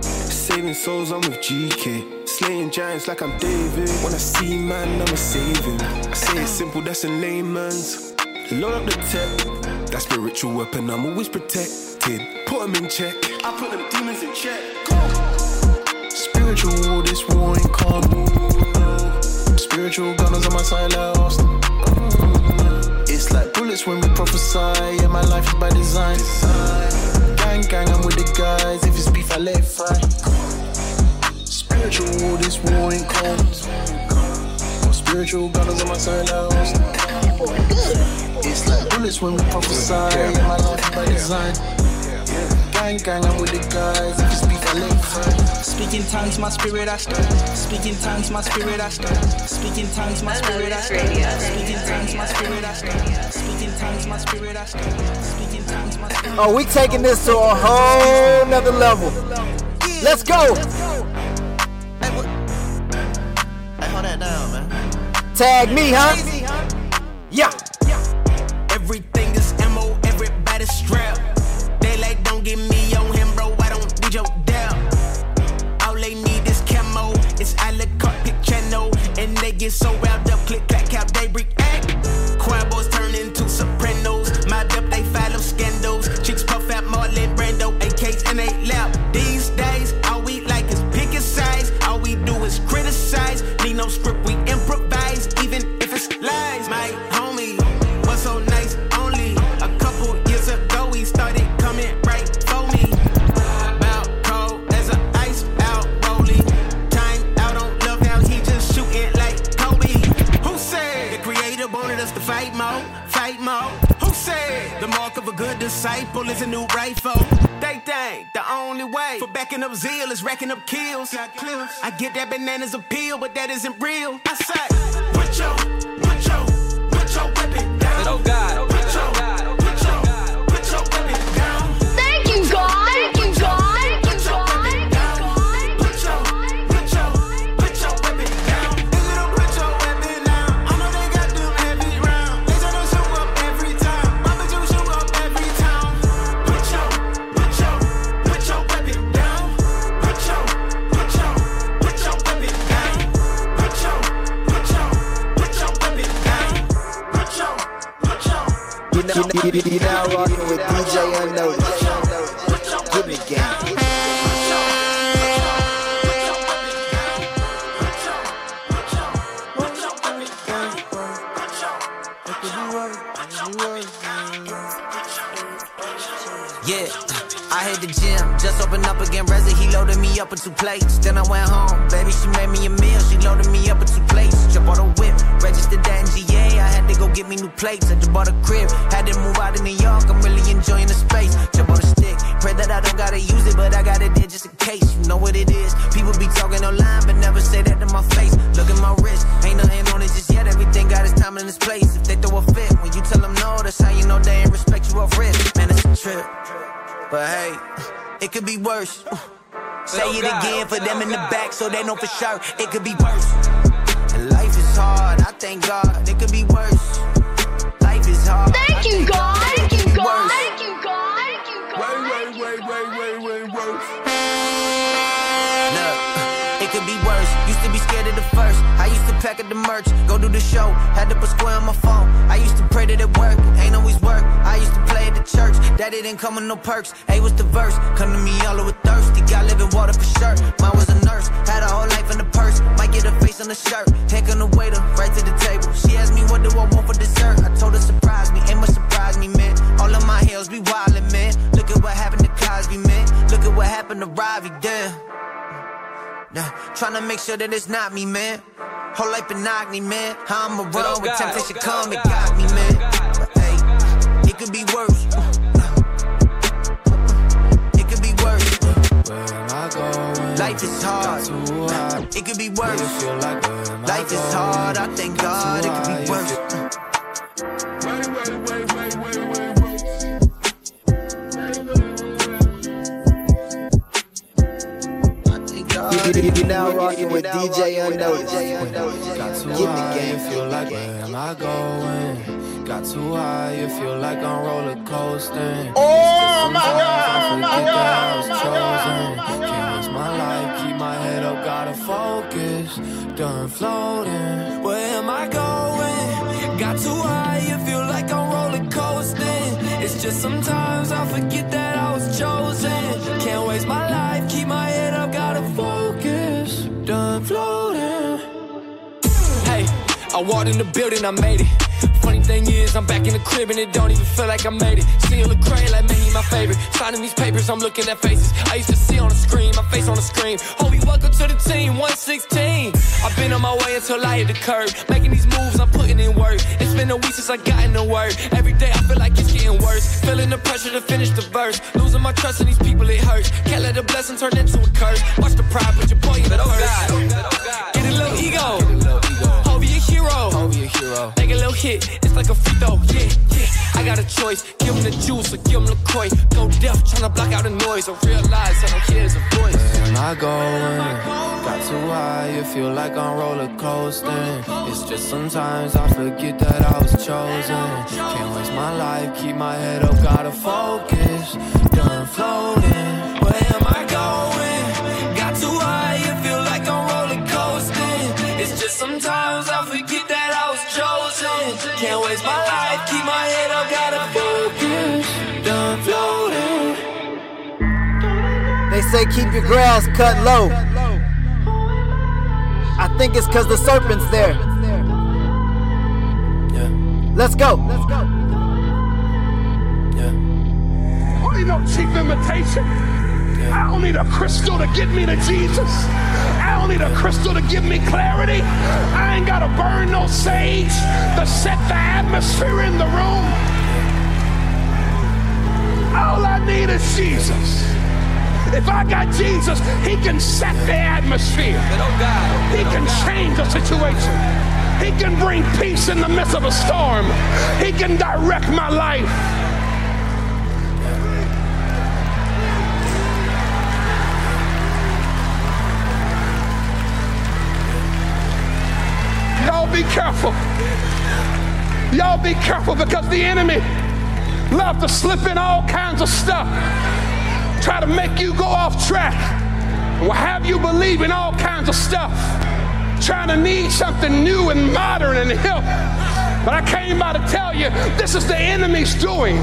Saving souls, I'm with GK. Slaying giants like I'm David. When I see man, I'ma save him. I say it simple, that's in layman's. Load up the tech. That spiritual weapon, I'm always protected. Put 'em in check. I put them demons in check. Spiritual war, this war ain't calm. Spiritual gunners on my side, lost. Mm. It's like bullets when we prophesy, and my life is by design. Gang, gang, I'm with the guys. If it's beef, I let it fry. Spiritual war, this war ain't calm. Spiritual gunners on my side, lost. It's like bullets when we prophesy, and my life is by design. Gang, gang, I'm with the guys. If it's beef, I let it fry. Speak in tongues, my spirit I stir. Speak in tongues, my spirit I stir. Speak in tongues, my spirit I stir. Speak in tongues, my spirit I stir. Speak in tongues, my spirit I stir. Speak in tongues, my spirit. Oh, we taking this to a whole nother level. Let's go. Hey, hold that down, man. Tag me, huh? Yeah. Get so disciple is a new rifle? They think the only way for backing up zeal is racking up kills. I get that bananas appeal, but that isn't real. I say, put your, put your, put your weapon down. But oh God, know for sure it could be worse. And life is hard, I thank God, it could be worse. Life is hard. Thank you, thank God. it Thank could you, be God. worse. Thank you, God. Thank you, God. Way, way, way, way, way, way worse. Look, it could be worse. Used to be scared of the first. I used to pack up the merch, go do the show. Had to put square on my phone. I used to pray that it work, ain't always work. I used to play at the church, daddy didn't come with no perks. A was the verse, come to me all over thirsty. Got living water for sure. Make sure that it's not me, man. Whole life been knock man. How I'ma run when temptation come, it got me, man. But hey, it could be worse. It could be worse. Where am I going? Life is hard. It could be worse. You feel like where am I Life is hard. I thank God it could be worse. Now rocking with DJ Unnoticed. Got too Get in the high, game. you feel like where am I going? Got too high, you feel like I'm roller coasting. Oh, my God, oh my God, I was chosen. Can't waste my life, keep my head up, gotta focus. Done floating. Where am I going? Got too high, you feel like I'm roller coasting. It's just sometimes I forget I walked in the building, I made it. Funny thing is, I'm back in the crib and it don't even feel like I made it. Look crazy like man, he my favorite. Signing these papers, I'm looking at faces. I used to see on the screen, my face on the screen. Homie, welcome to the team, 116. I've been on my way until I hit the curb. Making these moves, I'm putting in work. It's been a week since I got in the word. Every day I feel like it's getting worse. Feeling the pressure to finish the verse. Losing my trust in these people, it hurts. Can't let a blessing turn into a curse. Watch the pride, put your boy in the oh purse. Get a little ego. A hero. Make a little hit, it's like a free throw. Yeah, yeah. I got a choice. Give him the juice or give him the coin. Go deaf, tryna block out the noise. I realize I don't hear a voice. Where am I going? Got too high, you feel like I'm roller coasting. It's just sometimes I forget that I was chosen. Can't waste my life, keep my head up, gotta focus. Done floating. Where am I going? Got too high, you feel like I'm roller coasting. It's just sometimes I forget Can't waste my life, keep my head up, gotta focus. Done floating. They say keep your grass cut low. I think it's cause the serpent's there. Yeah. Let's go. Let's go. I need no cheap imitation. I don't need a crystal to get me to Jesus. I don't need a crystal to give me clarity. I ain't gotta burn no sage to set the atmosphere in the room. All I need is Jesus. If I got Jesus, He can set the atmosphere. He can change the situation. He can bring peace in the midst of a storm. He can direct my life. Be careful. Y'all be careful because the enemy love to slip in all kinds of stuff. Try to make you go off track. Will have you believe in all kinds of stuff. Trying to need something new and modern and hip. But I came by to tell you this is the enemy's doing.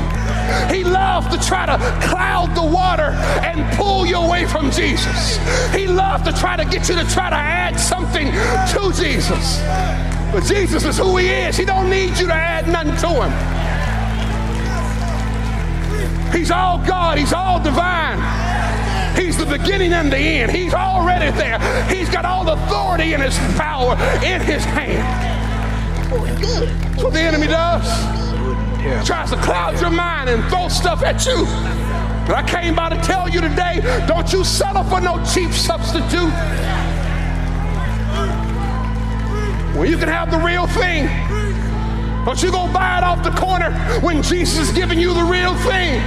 He loves to try to cloud the water and pull you away from Jesus. He loves to try to get you to try to add something to Jesus. But Jesus is who he is. He don't need you to add nothing to him. He's all God. He's all divine. He's the beginning and the end. He's already there. He's got all the authority and his power in his hand. That's what the enemy does. Tries to cloud your mind and throw stuff at you. But I came by to tell you today, don't you settle for no cheap substitute. When you can have the real thing. Don't you go buy it off the corner when Jesus is giving you the real thing.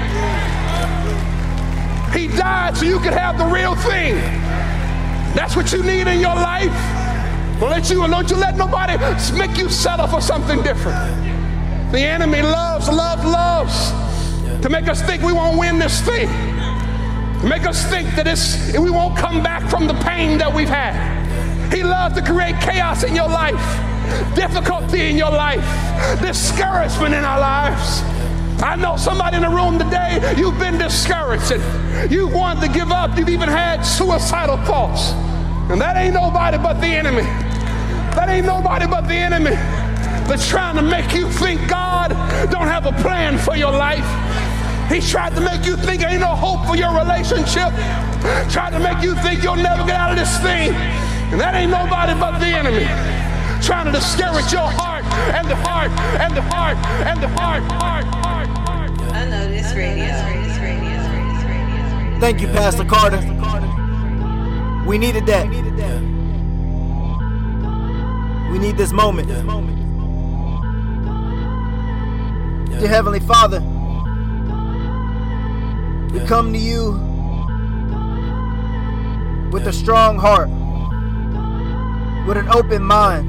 He died so you could have the real thing. That's what you need in your life. Don't let you, don't you let nobody make you settle for something different. The enemy loves, loves, loves to make us think we won't win this thing. To make us think that it's, we won't come back from the pain that we've had. He loves to create chaos in your life, difficulty in your life, discouragement in our lives. I know somebody in the room today, you've been discouraged You've wanted to give up. You've even had suicidal thoughts. And that ain't nobody but the enemy. That ain't nobody but the enemy that's trying to make you think God don't have a plan for your life. He's tried to make you think there ain't no hope for your relationship. Tried to make you think you'll never get out of this thing. And that ain't nobody but the enemy. Trying to discourage your heart and the heart and the heart and the heart, heart, heart, heart. Unnoticed radio. Thank you, Pastor Carter. We needed that. We need this moment. Dear Heavenly Father, we come to you with a strong heart, with an open mind.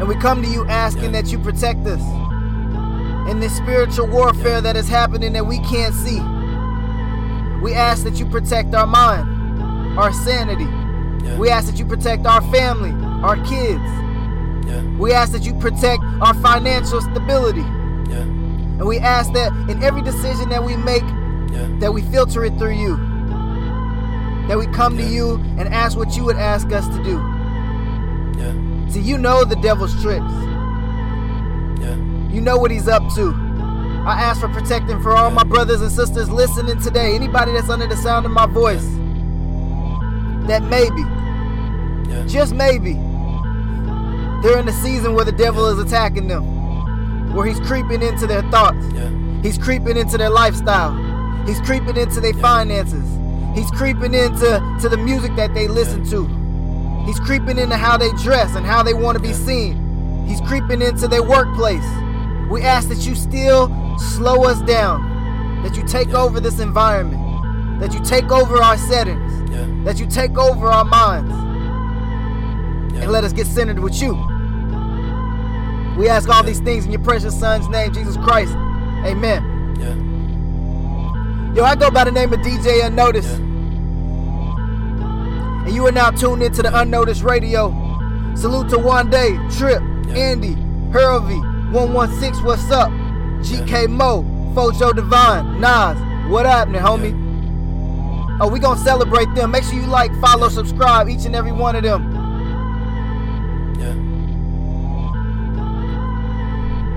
And we come to you asking that you protect us in this spiritual warfare that is happening that we can't see. We ask that you protect our mind, our sanity. We ask that you protect our family, our kids. We ask that you protect our financial stability. And we ask that in every decision that we make, that we filter it through you. That we come to you and ask what you would ask us to do. Yeah. See, you know the devil's tricks. Yeah. You know what he's up to. I ask for protection for all my brothers and sisters listening today. Anybody that's under the sound of my voice. That maybe, yeah. just maybe, they're in the season where the devil is attacking them, where he's creeping into their thoughts, he's creeping into their lifestyle, he's creeping into their finances, he's creeping into to the music that they listen to, he's creeping into how they dress and how they want to be seen, he's creeping into their workplace. We ask that you still slow us down, that you take over this environment, that you take over our settings, that you take over our minds, and let us get centered with you. We ask all these things in your precious Son's name, Jesus Christ. Amen. Yo, I go by the name of DJ Unnoticed. And you are now tuned into the Unnoticed Radio. Salute to Wande, Trip, Andy, Hulvey, 116, what's up? GK Moe, Fojo Divine, Nos, what happening, homie? Oh, we gonna celebrate them. Make sure you like, follow, subscribe, each and every one of them. Yeah.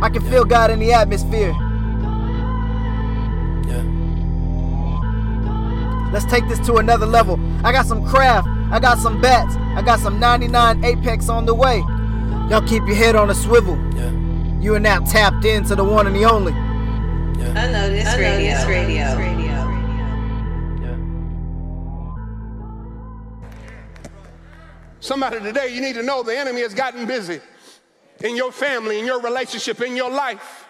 I can feel God in the atmosphere. Let's take this to another level. I got some CRFT. I got some Battz. I got some 99 Apex on the way. Y'all keep your head on a swivel. You are now tapped into the one and the only. Unnoticed radio. This radio. Somebody today, you need to know the enemy has gotten busy in your family, in your relationship, in your life.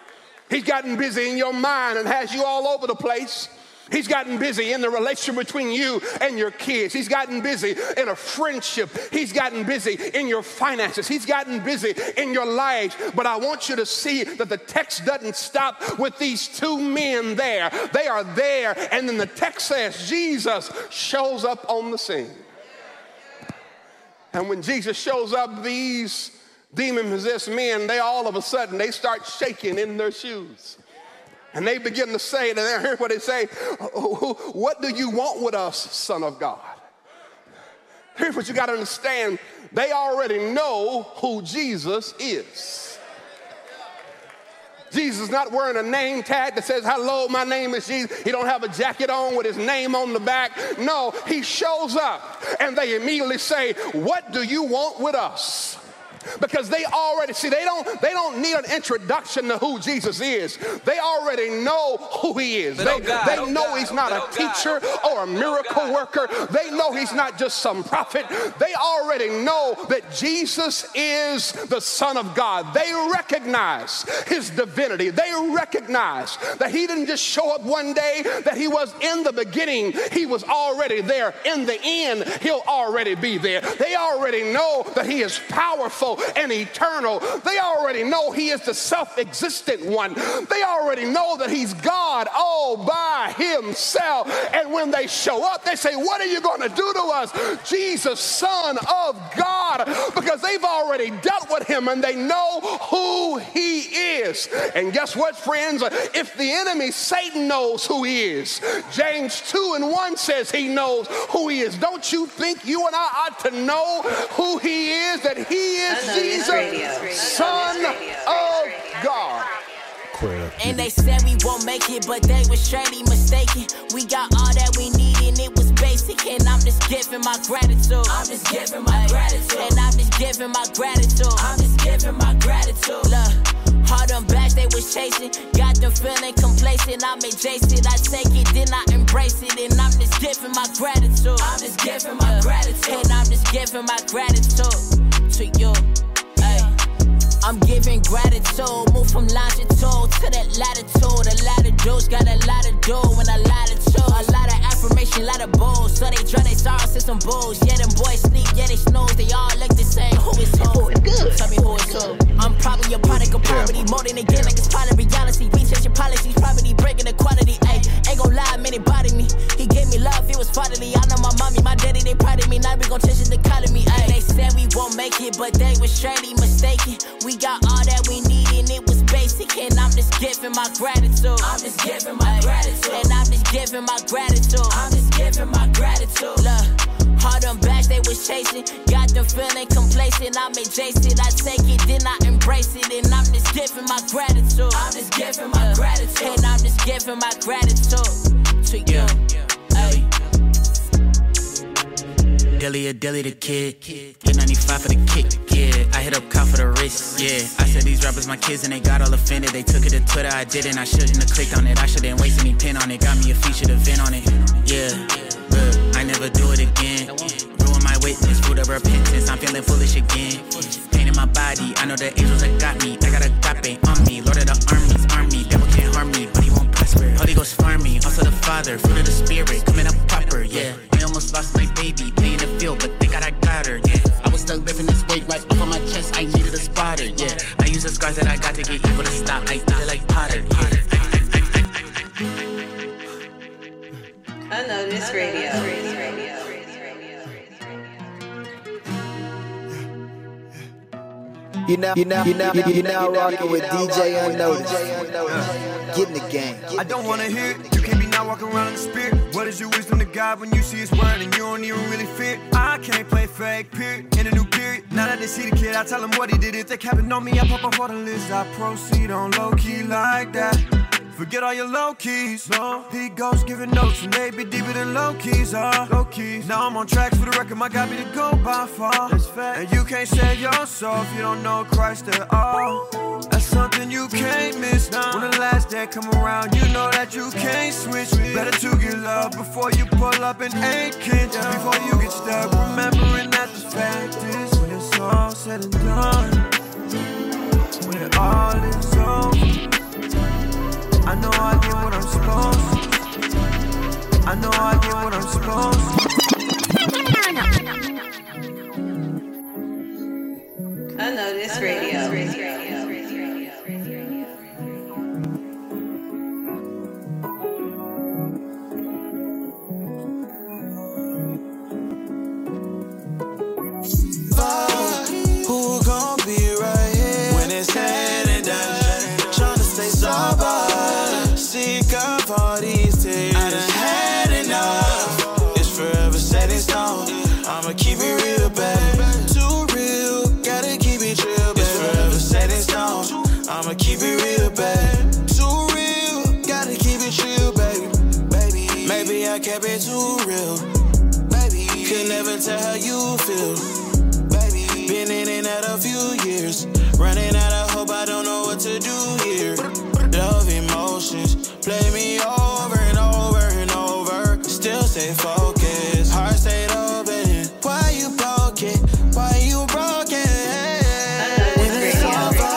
He's gotten busy in your mind and has you all over the place. He's gotten busy in the relationship between you and your kids. He's gotten busy in a friendship. He's gotten busy in your finances. He's gotten busy in your lives. But I want you to see that the text doesn't stop with these two men there. They are there. And then the text says Jesus shows up on the scene. And when Jesus shows up, these demon possessed men, they all of a sudden they start shaking in their shoes. And they begin to say, and I hear what they say, oh, What do you want with us, Son of God? Here's what you got to understand they already know who Jesus is. Jesus is not wearing a name tag that says, hello, my name is Jesus. He don't have a jacket on with his name on the back. No, he shows up and they immediately say, what do you want with us? Because they already see they don't they don't need an introduction to who Jesus is. They already know who he is. They, they know he's not a teacher or a miracle worker. They know he's not just some prophet. They already know that Jesus is the Son of God. They recognize his divinity. They recognize that he didn't just show up one day, that he was in the beginning. He was already there. In the end, he'll already be there. They already know that he is powerful and eternal. They already know he is the self existent one. They already know that he's God all by himself. And when they show up, they say, What are you going to do to us? Jesus, Son of God, because they've already dealt with him and they know who he is. And guess what, friends? If the enemy, Satan, knows who he is, James 2 and 1 says he knows who he is. Don't you think you and I ought to know who he is? That he is Jesus. Son of God. And they said we won't make it, but they was surely mistaken. We got all that we need and it was basic. And I'm just giving my gratitude. I'm just giving my gratitude. And I'm just giving my gratitude. I'm just giving my gratitude. Look, all them bags they was chasing. Got them feeling complacent. I'm adjacent. I take it, then I embrace it. And I'm just giving my gratitude. I'm just giving my gratitude. And I'm just giving my gratitude to you. I'm giving gratitude, move from longitude to that latitude. A lot of dudes got a lot to do and a lot of choose. A lot of affirmation, a lot of bulls. So they draw they sorrows to some bulls. Yeah, them boys sleep, yeah, they snooze. They all look the same. Who is who? good. Tell me who is who. Probably a product of poverty. More than again, like it's part of reality. We changing policies, poverty, breaking the quantity. Ayy, ain't gon' lie, man, it bothered me. He gave me love, it was fatherly. I know my mommy, my daddy, they proud of me. Now we gon' change the economy. Ayy, they said we won't make it, but they was surely mistaken. We got all that we need and it was basic. And I'm just giving my gratitude. I'm just giving my gratitude. And I'm just giving my gratitude. I'm just giving my gratitude. Look. All them they was chasing, got them feeling complacent. I'm adjacent, I take it, then I embrace it, and I'm just giving my gratitude. I'm just giving my gratitude, and I'm just giving my gratitude to you. Ay. Dilly a dilly the kid. Get 95 for the kick, yeah. I hit up cop for the wrist, yeah. I said these rappers my kids and they got all offended. They took it to Twitter, I didn't. I shouldn't have clicked on it. I shouldn't waste any pen on it. Got me a featured event on it, yeah. Look, I never do it again. Ruin my witness, fruit of repentance. I'm feeling foolish again. Pain in my body, I know the angels that got me. I got a agape on me. Lord of the armies, army. Devil can't harm me, but he won't prosper. Holy Ghost farm me. Also the Father, fruit of the Spirit. Coming up proper, yeah. I almost lost my baby, playing the field, but thank God I got her, yeah. I was stuck lifting this weight right off of my chest. I needed a spotter, yeah. I use the scars that I got to get evil to stop. I did it like Potter, yeah. Unnoticed radio. You now, you now, you now, you now rocking with DJ Unnoticed. Uh. Get in the game. I don't wanna hear it. You can't be not walking around in the spirit. What is your wisdom to God when you see His word and you don't even really fit? I can't play fake, period. In a new period. Now that they see the kid, I tell them what he did. If they capping on me, I pop up on the list. I proceed on low key like that. Forget all your low keys. No, he goes giving notes and they be deeper than low keys are. Low keys. Now I'm on tracks for the record. My God be to go by far. And you can't save yourself. if you don't know Christ at all. That's something you can't miss. When the last day come around, you know that you can't switch. Better to get love before you pull up and ain't kids. Before you get stuck, remembering that the fact is when it's all said and done. When it all is over. I know I get what I'm supposed to. I know I get what I'm supposed to. Unnoticed radio. Who Baby, could never tell how you feel. Baby, been in and out a few years. Running out of hope, I don't know what to do here. Love emotions play me over and over and over. Still stay focused, heart stayed open. Why you broken? Why you broken? When it's over,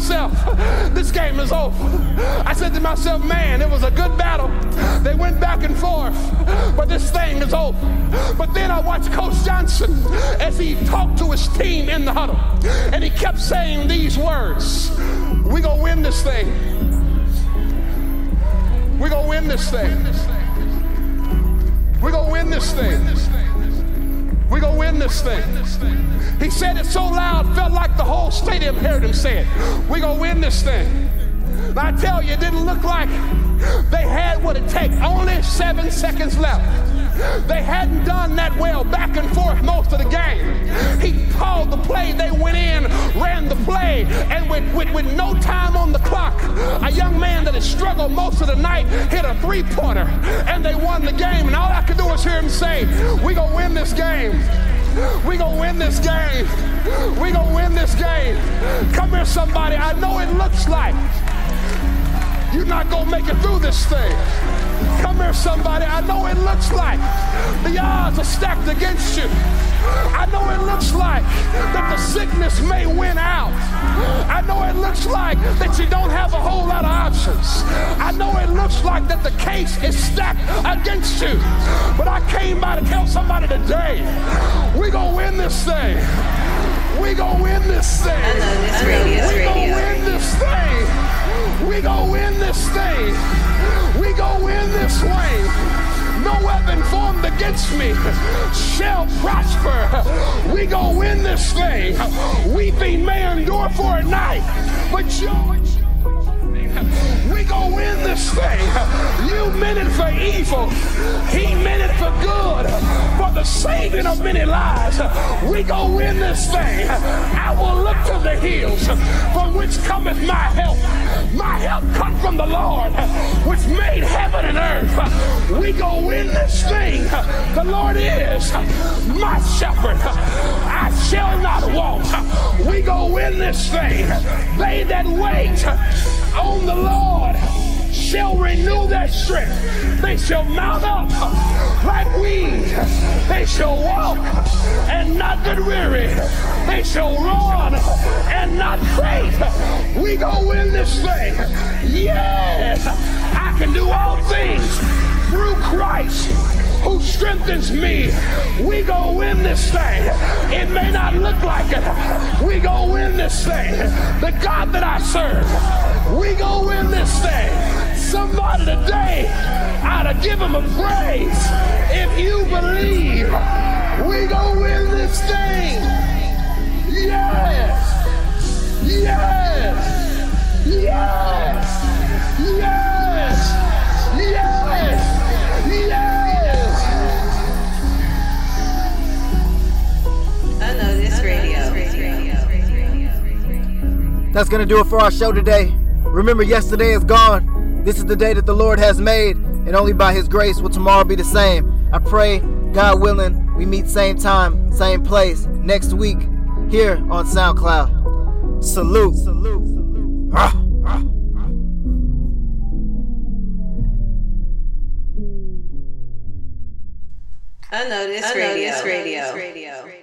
myself, this game is over. I said to myself, man, it was a good battle. They went back and forth, but this thing is over. But then I watched Coach Johnson as he talked to his team in the huddle. And he kept saying these words We're gonna win this thing. We're gonna win this thing. We're gonna win this thing. We gonna win this thing. He said it so loud, felt like the whole stadium heard him say it. We're gonna win this thing. I tell you, it didn't look like they had what it takes. Only seven seconds left. They hadn't done that well back and forth most of the game. He called the play. They went in, ran the play, and with, with, with no time on the clock, a young man that had struggled most of the night hit a three-pointer, and they won the game. And all I could do was hear him say, "We gonna win this game." We gonna win this game. We gonna win this game. Come here, somebody. I know it looks like you're not gonna make it through this thing. Come here, somebody. I know it looks like the odds are stacked against you. I know it looks like that the sickness may win out. I know it looks like that you don't have a whole lot of options. I know it looks like that the case is stacked against you. But I came by to tell somebody today, we gonna win this thing. We gonna win this thing. We gonna win this thing. We gonna win this thing. We gonna this way. No weapon formed against me shall prosper. We go in this thing. Weeping may endure for a night, but joy. We gonna win this thing. You meant it for evil. He meant it for good. For the saving of many lives. We gonna win this thing. I will look to the hills from which cometh my help. My help come from the Lord, which made heaven and earth. We gonna win this thing. The Lord is my shepherd. I shall not want. We gonna win this thing. They that wait on the Lord shall renew their strength. They shall mount up like wings. They shall walk and not get weary. They shall run and not faint. We gonna win this thing. Yes, I can do all things through Christ who strengthens me. We gonna win this thing. It may not look like it. We gonna win this thing. The God that I serve, we gonna win this thing. Somebody today ought to give him a praise. If you believe, we gonna win this thing. Yes. Yes. Yes. Yes. Yes. Yes. Unnoticed Radio. That's going to do it for our show today. Remember, yesterday is gone. This is the day that the Lord has made, and only by His grace will tomorrow be the same. I pray, God willing, we meet same time, same place next week here on SoundCloud. Salute. Salute. Ah. Unnoticed Radio. Radio.